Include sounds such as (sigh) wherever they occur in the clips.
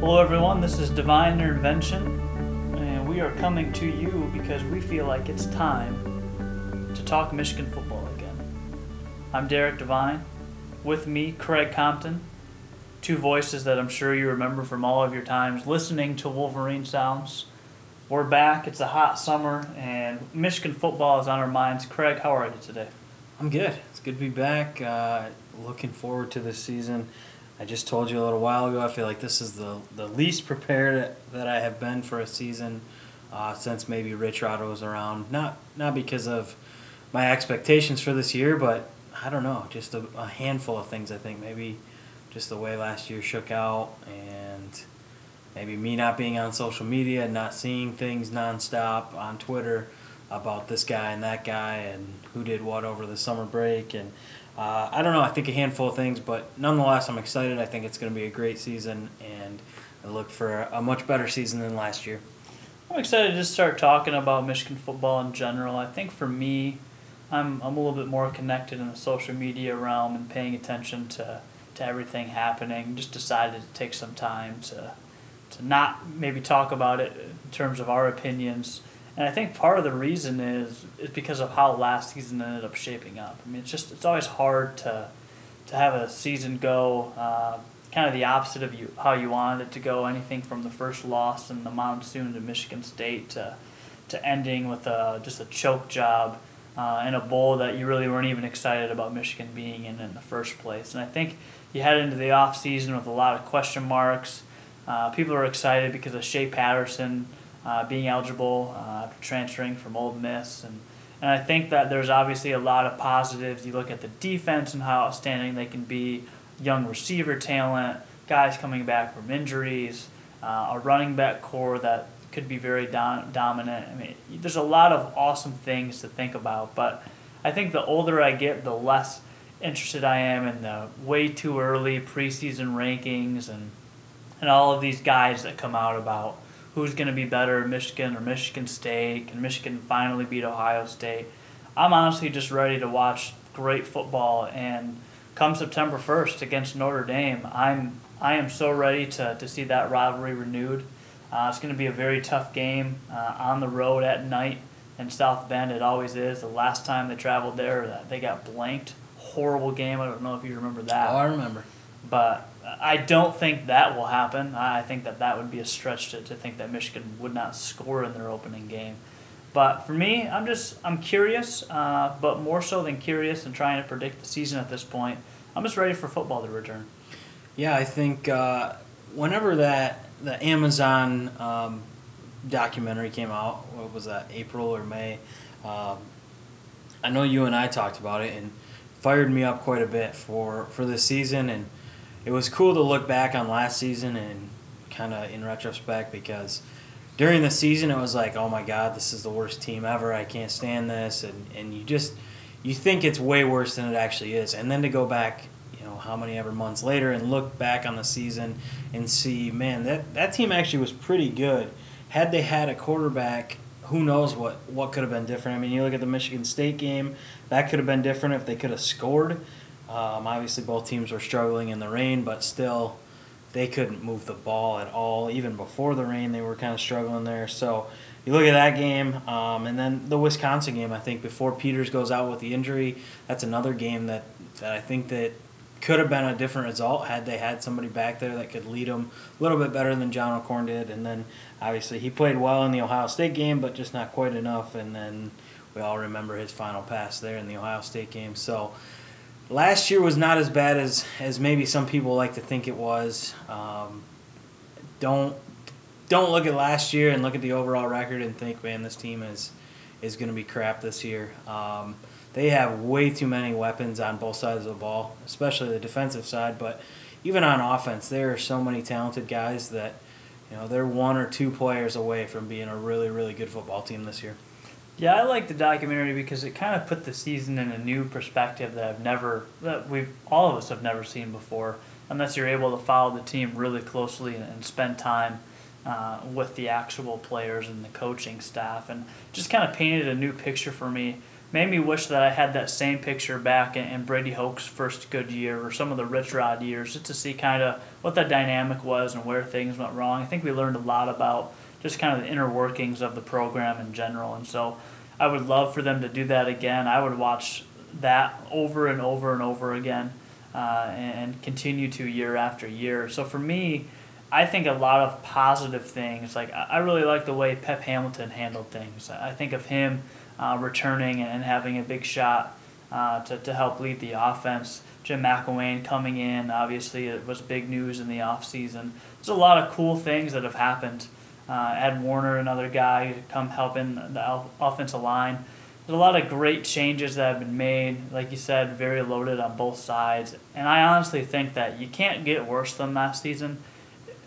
Hello, everyone. This is Divine Intervention, and we are coming to you because we feel like it's time to talk Michigan football again. I'm Derek Divine. With me, Craig Compton. Two voices that I'm sure you remember from all of your times listening to Wolverine Sounds. We're back. It's a hot summer, and Michigan football is on our minds. Craig, how are you today? I'm good. It's good to be back. Uh, looking forward to this season. I just told you a little while ago. I feel like this is the the least prepared that I have been for a season uh, since maybe Rich Rod was around. Not not because of my expectations for this year, but I don't know. Just a, a handful of things. I think maybe just the way last year shook out and maybe me not being on social media and not seeing things nonstop on Twitter about this guy and that guy and who did what over the summer break and uh, I don't know. I think a handful of things, but nonetheless, I'm excited. I think it's going to be a great season, and I look for a much better season than last year. I'm excited to start talking about Michigan football in general. I think for me, I'm, I'm a little bit more connected in the social media realm and paying attention to, to everything happening. Just decided to take some time to to not maybe talk about it in terms of our opinions. And I think part of the reason is is because of how last season ended up shaping up. I mean, it's just it's always hard to to have a season go uh, kind of the opposite of you how you wanted it to go. Anything from the first loss in the monsoon to Michigan State to to ending with a, just a choke job uh, in a bowl that you really weren't even excited about Michigan being in in the first place. And I think you head into the off season with a lot of question marks. Uh, people are excited because of Shea Patterson uh, being eligible uh, transferring from Ole Miss, and and I think that there's obviously a lot of positives. You look at the defense and how outstanding they can be, young receiver talent, guys coming back from injuries, uh, a running back core that could be very dom- dominant. I mean, there's a lot of awesome things to think about, but I think the older I get, the less interested I am in the way too early preseason rankings and and all of these guys that come out about who's going to be better, Michigan or Michigan State, can Michigan finally beat Ohio State. I'm honestly just ready to watch great football, and come September 1st against Notre Dame, I'm I am so ready to, to see that rivalry renewed. Uh, it's going to be a very tough game uh, on the road at night in South Bend. It always is. The last time they traveled there, they got blanked. Horrible game. I don't know if you remember that. Oh, I remember. But I don't think that will happen. I think that that would be a stretch to, to think that Michigan would not score in their opening game. But for me, I'm just I'm curious, uh, but more so than curious and trying to predict the season at this point. I'm just ready for football to return. Yeah, I think uh, whenever that the Amazon um, documentary came out, what was that, April or May? Um, I know you and I talked about it and fired me up quite a bit for for this season and it was cool to look back on last season and kind of in retrospect because during the season it was like, oh my god, this is the worst team ever. I can't stand this, and and you just you think it's way worse than it actually is, and then to go back. You know how many ever months later, and look back on the season and see, man, that that team actually was pretty good. Had they had a quarterback who knows what what could have been different. I mean, you look at the Michigan State game, that could have been different if they could have scored. Um, obviously, both teams were struggling in the rain, but still, they couldn't move the ball at all. Even before the rain, they were kind of struggling there. So you look at that game, um, and then the Wisconsin game. I think before Peters goes out with the injury, that's another game that, that I think that could have been a different result had they had somebody back there that could lead them a little bit better than John O'Korn did. And then obviously he played well in the Ohio State game, but just not quite enough. And then we all remember his final pass there in the Ohio State game. So last year was not as bad as as maybe some people like to think it was. Um, don't don't look at last year and look at the overall record and think, man, this team is is going to be crap this year. Um, they have way too many weapons on both sides of the ball, especially the defensive side. But even on offense, there are so many talented guys that you know they're one or two players away from being a really really good football team this year. Yeah, I like the documentary because it kind of put the season in a new perspective that I've never, that we've all of us have never seen before. Unless you're able to follow the team really closely and, and spend time uh, with the actual players and the coaching staff, and just kind of painted a new picture for me made me wish that I had that same picture back in, in Brady Hoke's first good year or some of the Rich Rod years, just to see kind of what that dynamic was and where things went wrong. I think we learned a lot about just kind of the inner workings of the program in general, and so I would love for them to do that again. I would watch that over and over and over again, uh, and, continue to year after year. So for me. I think a lot of positive things. Like I really like the way Pep Hamilton handled things. I think of him uh, returning and having a big shot uh, to, to help lead the offense. Jim McElwain coming in, obviously, it was big news in the offseason. There's a lot of cool things that have happened. Uh, Ed Warinner, another guy, come help in the offensive line. There's a lot of great changes that have been made. Like you said, very loaded on both sides. And I honestly think that you can't get worse than last season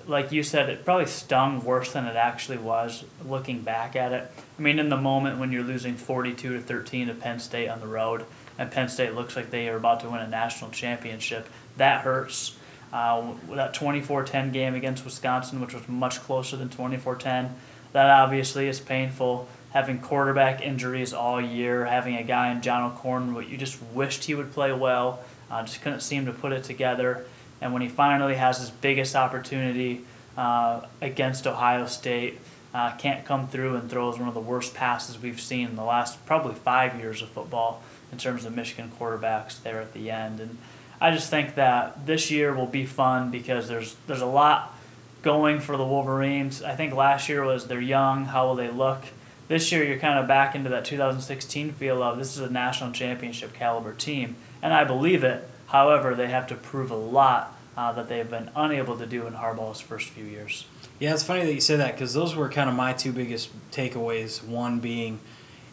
like you said, it probably stung worse than it actually was looking back at it. I mean, in the moment when you're losing 42 to 13 to Penn State on the road, and Penn State looks like they are about to win a national championship, that that Uh, that 24-10 game against Wisconsin, which was much closer than 24-10, that obviously is painful. Having quarterback injuries all year, having a guy in John O'Korn, what you just wished he would play well, uh, just couldn't seem to put it together. And when he finally has his biggest opportunity uh, against Ohio State, uh, can't come through and throws one of the worst passes we've seen in the last probably five years of football in terms of Michigan quarterbacks there at the end. And I just think that this year will be fun because there's there's a lot going for the Wolverines. I think last year was they're young, how will they look? This year you're kind of back into that 2016 feel of this is a national championship caliber team, and I believe it. However, they have to prove a lot uh, that they have been unable to do in Harbaugh's first few years. Yeah, it's funny that you say that because those were kind of my two biggest takeaways. One being,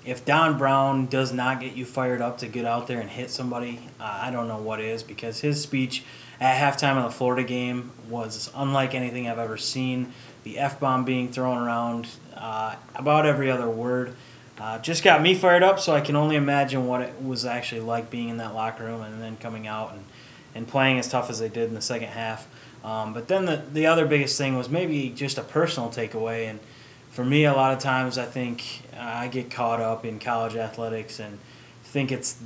if Don Brown does not get you fired up to get out there and hit somebody, uh, I don't know what is because his speech at halftime of the Florida game was unlike anything I've ever seen. The F bomb being thrown around, uh, about every other word. Uh, just got me fired up, so I can only imagine what it was actually like being in that locker room and then coming out and, and playing as tough as they did in the second half. Um, but then the, the other biggest thing was maybe just a personal takeaway. And for me, a lot of times I think uh, I get caught up in college athletics and think it's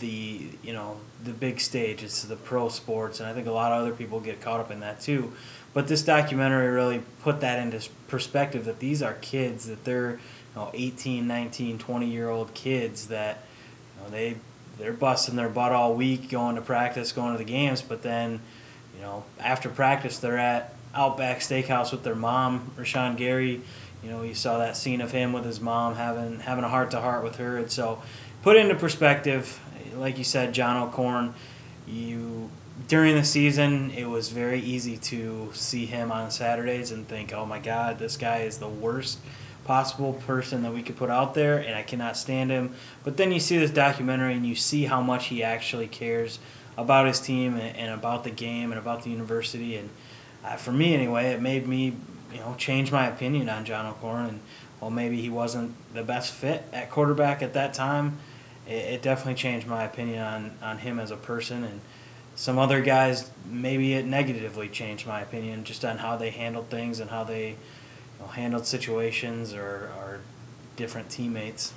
the you know the big stage it's the pro sports and i think a lot of other people get caught up in that too but this documentary really put that into perspective that these are kids that they're you know, 18, 19, 20 year old kids that you know, they they're busting their butt all week, going to practice, going to the games, but then you know after practice they're at Outback Steakhouse with their mom, Rashan Gary. You know, you saw that scene of him with his mom having having a heart to heart with her, and so put into perspective, like you said, John O'Korn, you during the season it was very easy to see him on Saturdays and think, oh my God, this guy is the worst possible person that we could put out there, and I cannot stand him. But then you see this documentary and you see how much he actually cares about his team and, and about the game and about the university. And uh, for me, anyway, it made me, you know, change my opinion on John O'Korn. And well, maybe he wasn't the best fit at quarterback at that time. It, it definitely changed my opinion on on him as a person and. Some other guys, maybe it negatively changed my opinion just on how they handled things and how they know, handled situations or, or different teammates?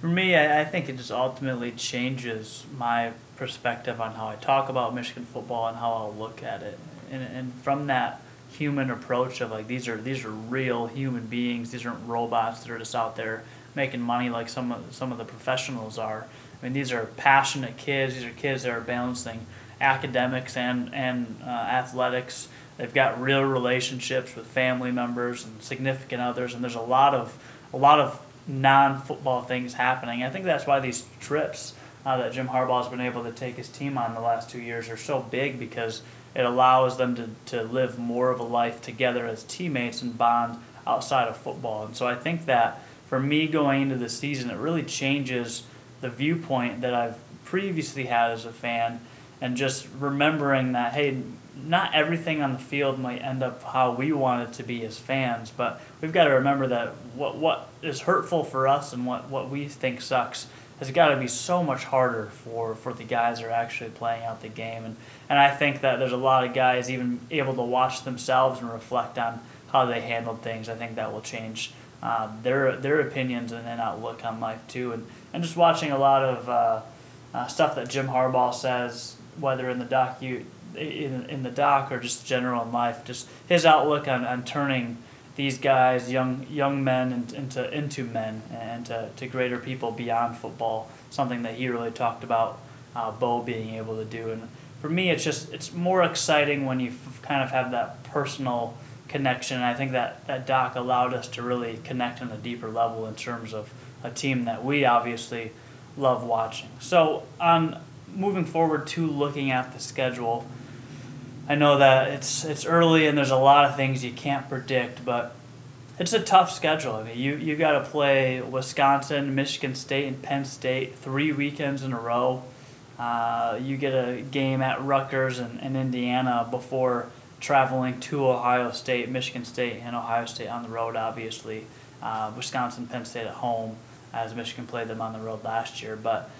For me, I, I think it just ultimately changes my perspective on how I talk about Michigan football and how I'll look at it. And, and from that human approach of like these are these are real human beings. These aren't robots that are just out there making money like some of some of the professionals are. I mean, these are passionate kids. These are kids that are balancing academics and and uh, athletics They've got real relationships with family members and significant others, and there's a lot of a lot of non-football things happening. I think that's why these trips uh, that Jim Harbaugh has been able to take his team on the last two years are so big because it allows them to, to live more of a life together as teammates and bond outside of football. And so I think that for me going into the season, it really changes the viewpoint that I've previously had as a fan and just remembering that, hey, not everything on the field might end up how we want it to be as fans, but we've got to remember that what what is hurtful for us and what, what we think sucks has got to be so much harder for, for the guys that are actually playing out the game. And, and I think that there's a lot of guys even able to watch themselves and reflect on how they handled things. I think that will change uh, their their opinions and, and outlook on life too, and and just watching a lot of uh, uh, stuff that Jim Harbaugh says, whether in the docu in, in the doc or just general in life, just his outlook on, on turning these guys, young young men, and, into into men and to, to greater people beyond football. Something that he really talked about, uh, Bo being able to do, and for me, it's just it's more exciting when you kind of have that personal connection. And I think that that doc allowed us to really connect on a deeper level in terms of a team that we obviously love watching. So on moving forward to looking at the schedule, I know that it's it's early and there's a lot of things you can't predict, but it's a tough schedule. I mean, you you got to play Wisconsin, Michigan State, and Penn State three weekends in a row. Uh, you get a game at Rutgers and, Indiana before traveling to Ohio State, Michigan State, and Ohio State on the road, obviously. Uh, Wisconsin, Penn State at home, as Michigan played them on the road last year. But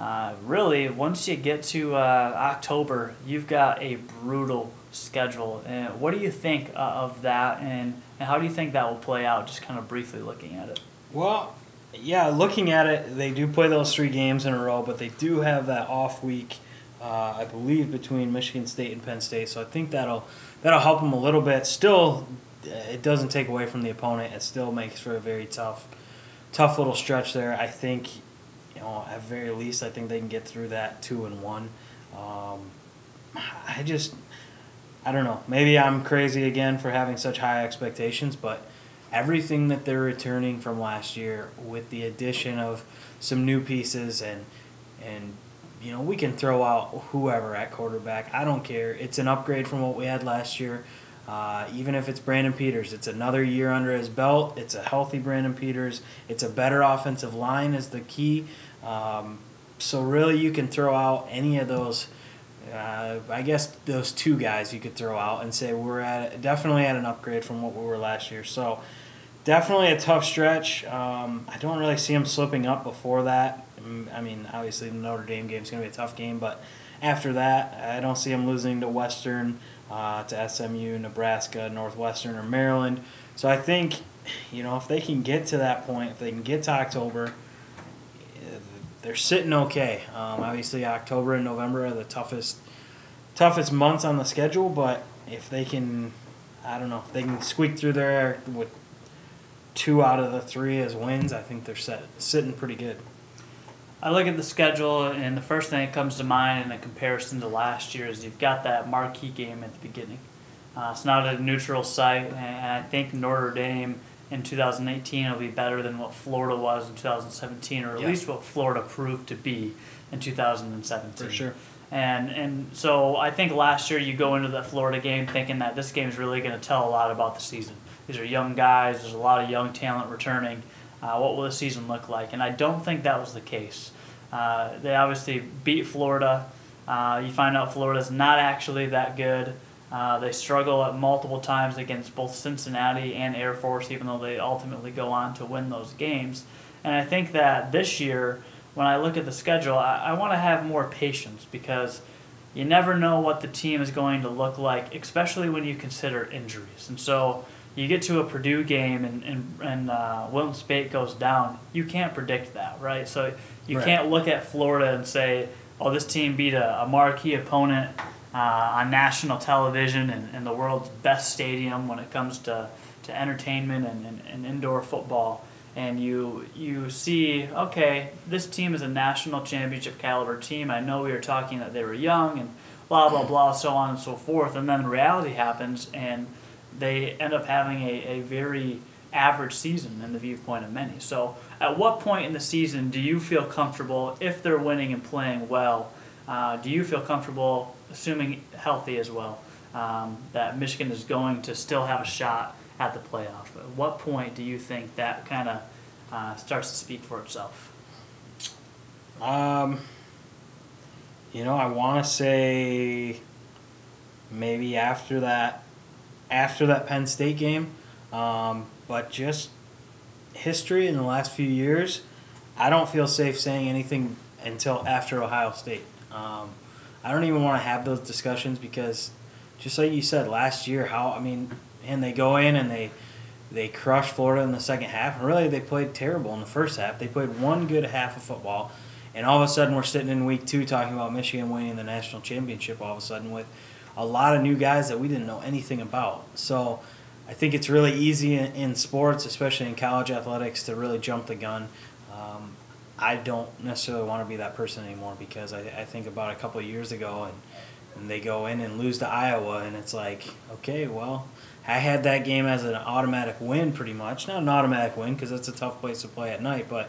uh, really, once you get to uh, October, you've got a brutal schedule. And what do you think uh, of that, and, and how do you think that will play out? Just kind of briefly looking at it. Well, yeah, looking at it, they do play those three games in a row, but they do have that off week, uh, I believe, between Michigan State and Penn State. So I think that'll that'll help them a little bit. Still, it doesn't take away from the opponent. It still makes for a very tough, tough little stretch there. I think, you know, at very least, I think they can get through that two and one. Um, I just, I don't know. Maybe I'm crazy again for having such high expectations, but everything that they're returning from last year with the addition of some new pieces and and you know we can throw out whoever at quarterback. I don't care. It's an upgrade from what we had last year. Uh, even if it's brandon peters it's another year under his belt. It's a healthy brandon peters. It's a better offensive line is the key um, so really you can throw out any of those uh, I guess those two guys you could throw out and say we're at definitely at an upgrade from what we were last year. So definitely a tough stretch. Um, I don't really see them slipping up before that. Mm, I mean, obviously the Notre Dame game is going to be a tough game, but after that, I don't see them losing to Western, uh, to SMU, Nebraska, Northwestern, or Maryland. So I think, you know, if they can get to that point, if they can get to October, they're sitting okay. Um, obviously, October and November are the toughest toughest months on the schedule, but if they can, I don't know, if they can squeak through there with two out of the three as wins, I think they're set, sitting pretty good. I look at the schedule, and the first thing that comes to mind in a comparison to last year is you've got that marquee game at the beginning. Uh, it's not a neutral site, and I think Notre Dame in 2018 it'll be better than what Florida was in 2017, or at Yeah. least what Florida proved to be in 2017. For sure. And and so I think last year you go into the Florida game thinking that this game is really going to tell a lot about the season. These are young guys. There's a lot of young talent returning. Uh, what will the season look like? And I don't think that was the case. Uh, they obviously beat Florida. Uh, you find out Florida's not actually that good. Uh, they struggle at multiple times against both Cincinnati and Air Force, even though they ultimately go on to win those games. And I think that this year, when I look at the schedule, I, I want to have more patience because you never know what the team is going to look like, especially when you consider injuries. And so you get to a Purdue game and, and, and uh, Wilton Speight goes down, you can't predict that, right? So you Right. can't look at Florida and say, oh, this team beat a, a marquee opponent uh, on national television and, and the world's best stadium when it comes to, to entertainment and, and, and indoor football. And you you see, okay, this team is a national championship caliber team. I know we were talking that they were young and blah blah blah, so on and so forth. And then reality happens, and they end up having a, a very average season in the viewpoint of many. So, at what point in the season do you feel comfortable if they're winning and playing well? Uh, do you feel comfortable, assuming healthy as well, um, that Michigan is going to still have a shot at the playoff? At what point do you think that kind of uh, starts to speak for itself? Um, you know, I want to say maybe after that, after that Penn State game, um, but just history in the last few years, I don't feel safe saying anything until after Ohio State. Um, I don't even want to have those discussions because, just like you said last year, how I mean, and they go in and they They crushed Florida in the second half, and really they played terrible in the first half. They played one good half of football, and all of a sudden we're sitting in week two talking about Michigan winning the national championship. All of a sudden with a lot of new guys that we didn't know anything about. So I think it's really easy in, in sports, especially in college athletics, to really jump the gun. I don't necessarily want to be that person anymore because I, I think about a couple years ago and, and they go in and lose to Iowa, and it's like, okay, well, I had that game as an automatic win pretty much. Not an automatic win because that's a tough place to play at night, but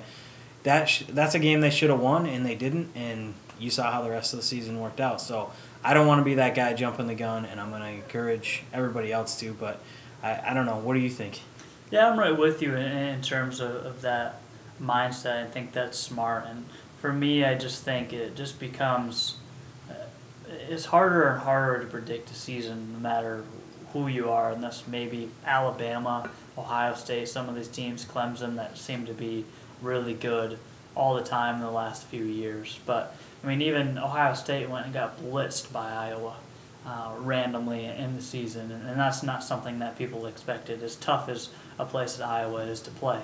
that sh- that's a game they should have won and they didn't, and you saw how the rest of the season worked out. So I don't want to be that guy jumping the gun, and I'm going to encourage everybody else to. But I, I don't know. What do you think? Yeah, I'm right with you in, in terms of, of that mindset. I think that's smart. And for me, I just think it just becomes uh, it's harder and harder to predict a season no matter who you are. And that's maybe Alabama, Ohio State, some of these teams, Clemson, that seem to be really good all the time in the last few years. But I mean, even Ohio State went and got blitzed by Iowa uh, randomly in the season, and, and that's not something that people expected. As tough as a place as Iowa is to play.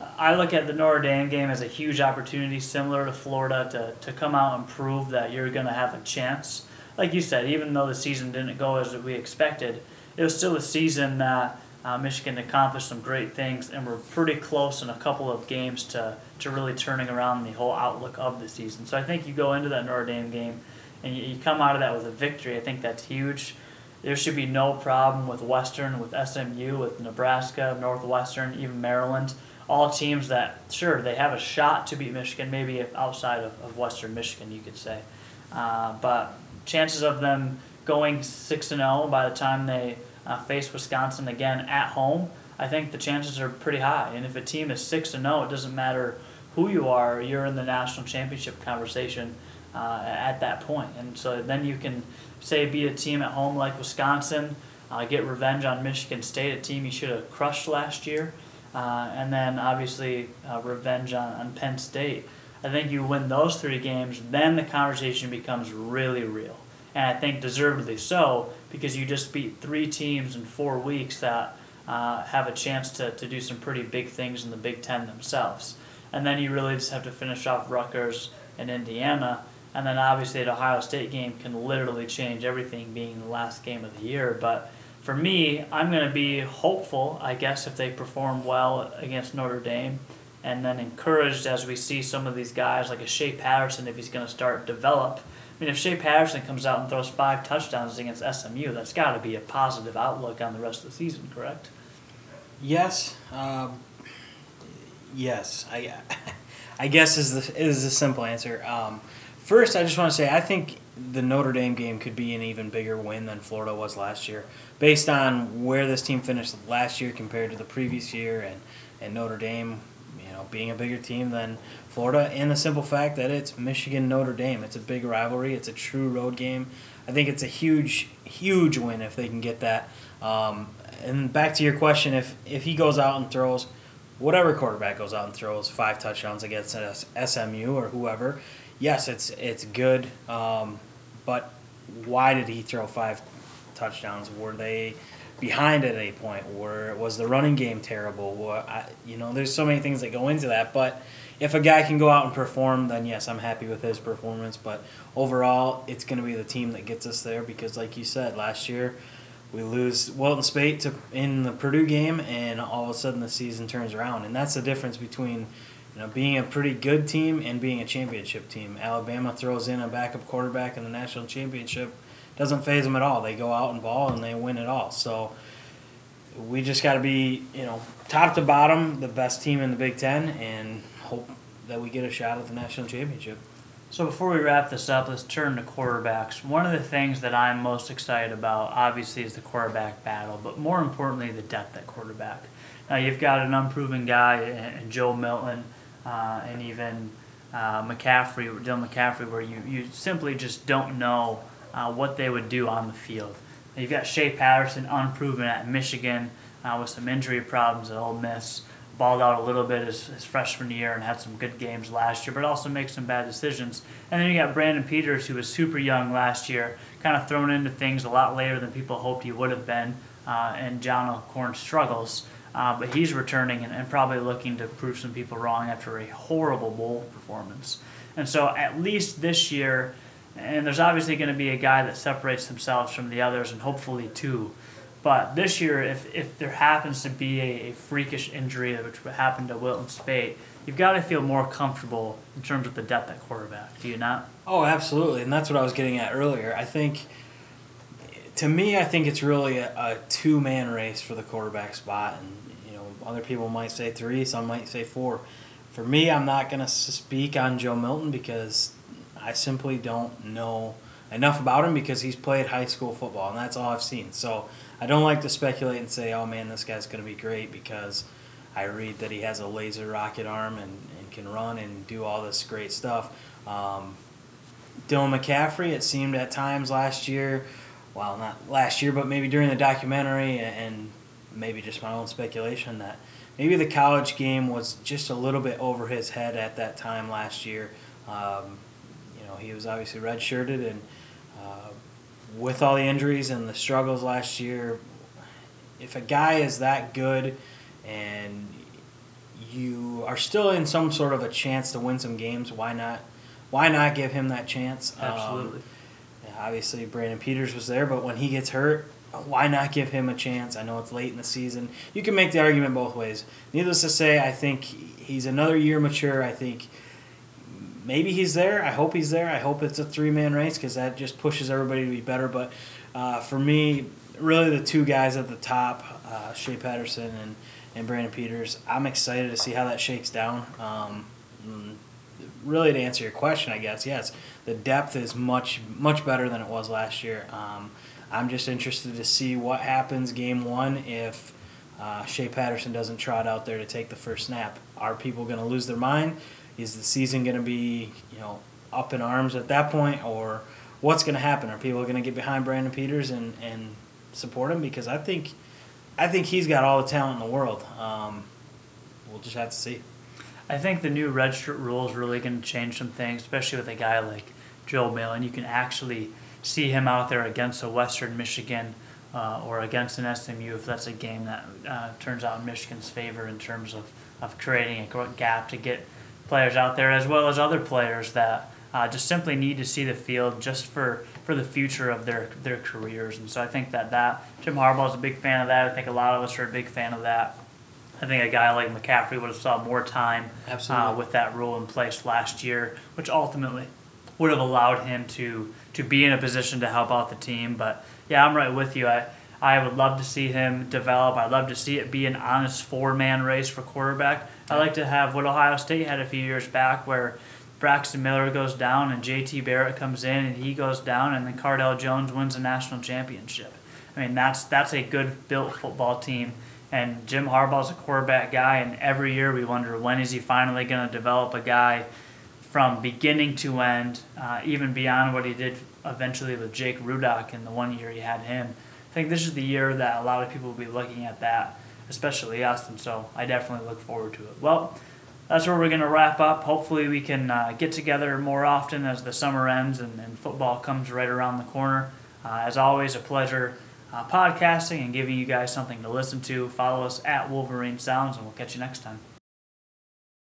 I look at the Notre Dame game as a huge opportunity, similar to Florida, to, to come out and prove that you're going to have a chance. Like you said, even though the season didn't go as we expected, it was still a season that uh, Michigan accomplished some great things and we're pretty close in a couple of games to, to really turning around the whole outlook of the season. So I think you go into that Notre Dame game and you, you come out of that with a victory. I think that's huge. There should be no problem with Western, with SMU, with Nebraska, Northwestern, even Maryland. All teams that, sure, they have a shot to beat Michigan, maybe outside of, of Western Michigan, you could say. Uh, but chances of them going 6 0 by the time they uh, face Wisconsin again at home, I think the chances are pretty high. And if a team is 6 0, it doesn't matter who you are, you're in the national championship conversation uh, at that point. And so then you can say beat a team at home like Wisconsin, uh, get revenge on Michigan State, a team you should have crushed last year, uh, and then obviously uh, revenge on, on Penn State. I think you win those three games, then the conversation becomes really real. And I think deservedly so because you just beat three teams in four weeks that uh, have a chance to, to do some pretty big things in the Big Ten themselves. And then you really just have to finish off Rutgers and Indiana and then obviously the Ohio State game can literally change everything being the last game of the year. But for me, I'm going to be hopeful, I guess, if they perform well against Notre Dame. And then encouraged as we see some of these guys, like a Shea Patterson, if he's going to start develop. I mean, if Shea Patterson comes out and throws five touchdowns against SMU, that's got to be a positive outlook on the rest of the season, correct? Yes. Um, yes. I, (laughs) I guess is the is the simple answer. Um, First, I just want to say I think the Notre Dame game could be an even bigger win than Florida was last year, based on where this team finished last year compared to the previous year, and, and Notre Dame, you know, being a bigger team than Florida, and the simple fact that it's Michigan Notre Dame. It's a big rivalry. It's a true road game. I think it's a huge, huge win if they can get that. Um, and back to your question, if if he goes out and throws, whatever quarterback goes out and throws five touchdowns against SMU or whoever yes, it's it's good, um, but why did he throw five touchdowns? Were they behind at any point? Were was the running game terrible? What I, you know, there's so many things that go into that. But if a guy can go out and perform, then yes, I'm happy with his performance. But overall, it's going to be the team that gets us there because, like you said, last year we lose Wilton Speight to in the Purdue game, and all of a sudden the season turns around, and that's the difference between you know, being a pretty good team and being a championship team. Alabama throws in a backup quarterback in the national championship, doesn't phase them at all. They go out and ball and they win it all. So we just got to be, you know, top to bottom, the best team in the Big Ten, and hope that we get a shot at the national championship. So before we wrap this up, let's turn to quarterbacks. One of the things that I'm most excited about, obviously, is the quarterback battle, but more importantly, the depth at quarterback. Now you've got an unproven guy in Joe Milton uh, and even uh, McCaffrey, Dylan McCaffrey, where you, you simply just don't know uh, what they would do on the field. You've got Shea Patterson, unproven at Michigan, uh, with some injury problems at Ole Miss. Balled out a little bit his, his freshman year and had some good games last year, but also makes some bad decisions. And then you got Brandon Peters, who was super young last year, kind of thrown into things a lot later than people hoped he would have been, uh, and John O'Korn struggles. Uh, but he's returning and, and probably looking to prove some people wrong after a horrible bowl performance. And so at least this year, and there's obviously going to be a guy that separates themselves from the others, and hopefully two. But this year, if, if there happens to be a, a freakish injury, which happened to Wilton Speight, you've got to feel more comfortable in terms of the depth at quarterback. Do you not? Oh, absolutely, and that's what I was getting at earlier. I think, to me, I think it's really a, a two-man race for the quarterback spot, and other people might say three, some might say four. For me, I'm not going to speak on Joe Milton because I simply don't know enough about him because he's played high school football, and that's all I've seen. So I don't like to speculate and say, "Oh man, this guy's going to be great," because I read that he has a laser rocket arm and, and can run and do all this great stuff. Um, Dylan McCaffrey, it seemed at times last year, well, not last year, but maybe during the documentary, and maybe just my own speculation that maybe the college game was just a little bit over his head at that time last year. Um, you know, he was obviously redshirted, and uh, with all the injuries and the struggles last year, if a guy is that good and you are still in some sort of a chance to win some games, why not? Why not give him that chance? Absolutely. Um, obviously, Brandon Peters was there, but when he gets hurt, why not give him a chance? I know it's late in the season. You can make the argument both ways. Needless to say, I think he's another year mature. I think maybe he's there. I hope he's there. I hope it's a three man race because that just pushes everybody to be better. But uh, for me, really the two guys at the top, uh, Shea Patterson and, and Brandon Peters, I'm excited to see how that shakes down. Um, mm, really, to answer your question, I guess, yes, the depth is much, much better than it was last year. Um, I'm just interested to see what happens game one if uh, Shea Patterson doesn't trot out there to take the first snap. Are people going to lose their mind? Is the season going to be, you know, up in arms at that point, or what's going to happen? Are people going to get behind Brandon Peters and, and support him? Because I think, I think he's got all the talent in the world. Um, we'll just have to see. I think the new redshirt rule is really going to change some things, especially with a guy like Joe Milton. You can actually see him out there against a Western Michigan uh, or against an SMU if that's a game that uh, turns out in Michigan's favor in terms of, of creating a gap to get players out there as well as other players that uh, just simply need to see the field just for, for the future of their their careers. And so I think that that Jim Harbaugh is a big fan of that. I think a lot of us are a big fan of that. I think a guy like McCaffrey would have saw more time uh, with that rule in place last year, which ultimately would have allowed him to to be in a position to help out the team. But yeah, I'm right with you. I I would love to see him develop. I'd love to see it be an honest four man race for quarterback. I like to have what Ohio State had a few years back, where Braxton Miller goes down and J.T. Barrett comes in and he goes down, and then Cardale Jones wins a national championship. I mean, that's that's a good built football team. And Jim Harbaugh's a quarterback guy, and every year we wonder when is he finally going to develop a guy from beginning to end, uh, even beyond what he did eventually with Jake Rudock in the one year he had him. I think this is the year that a lot of people will be looking at that, especially us, and so I definitely look forward to it. Well, that's where we're going to wrap up. Hopefully, we can uh, get together more often as the summer ends and, and football comes right around the corner. Uh, as always, a pleasure uh, podcasting and giving you guys something to listen to. Follow us at Wolverine Sounds, and we'll catch you next time.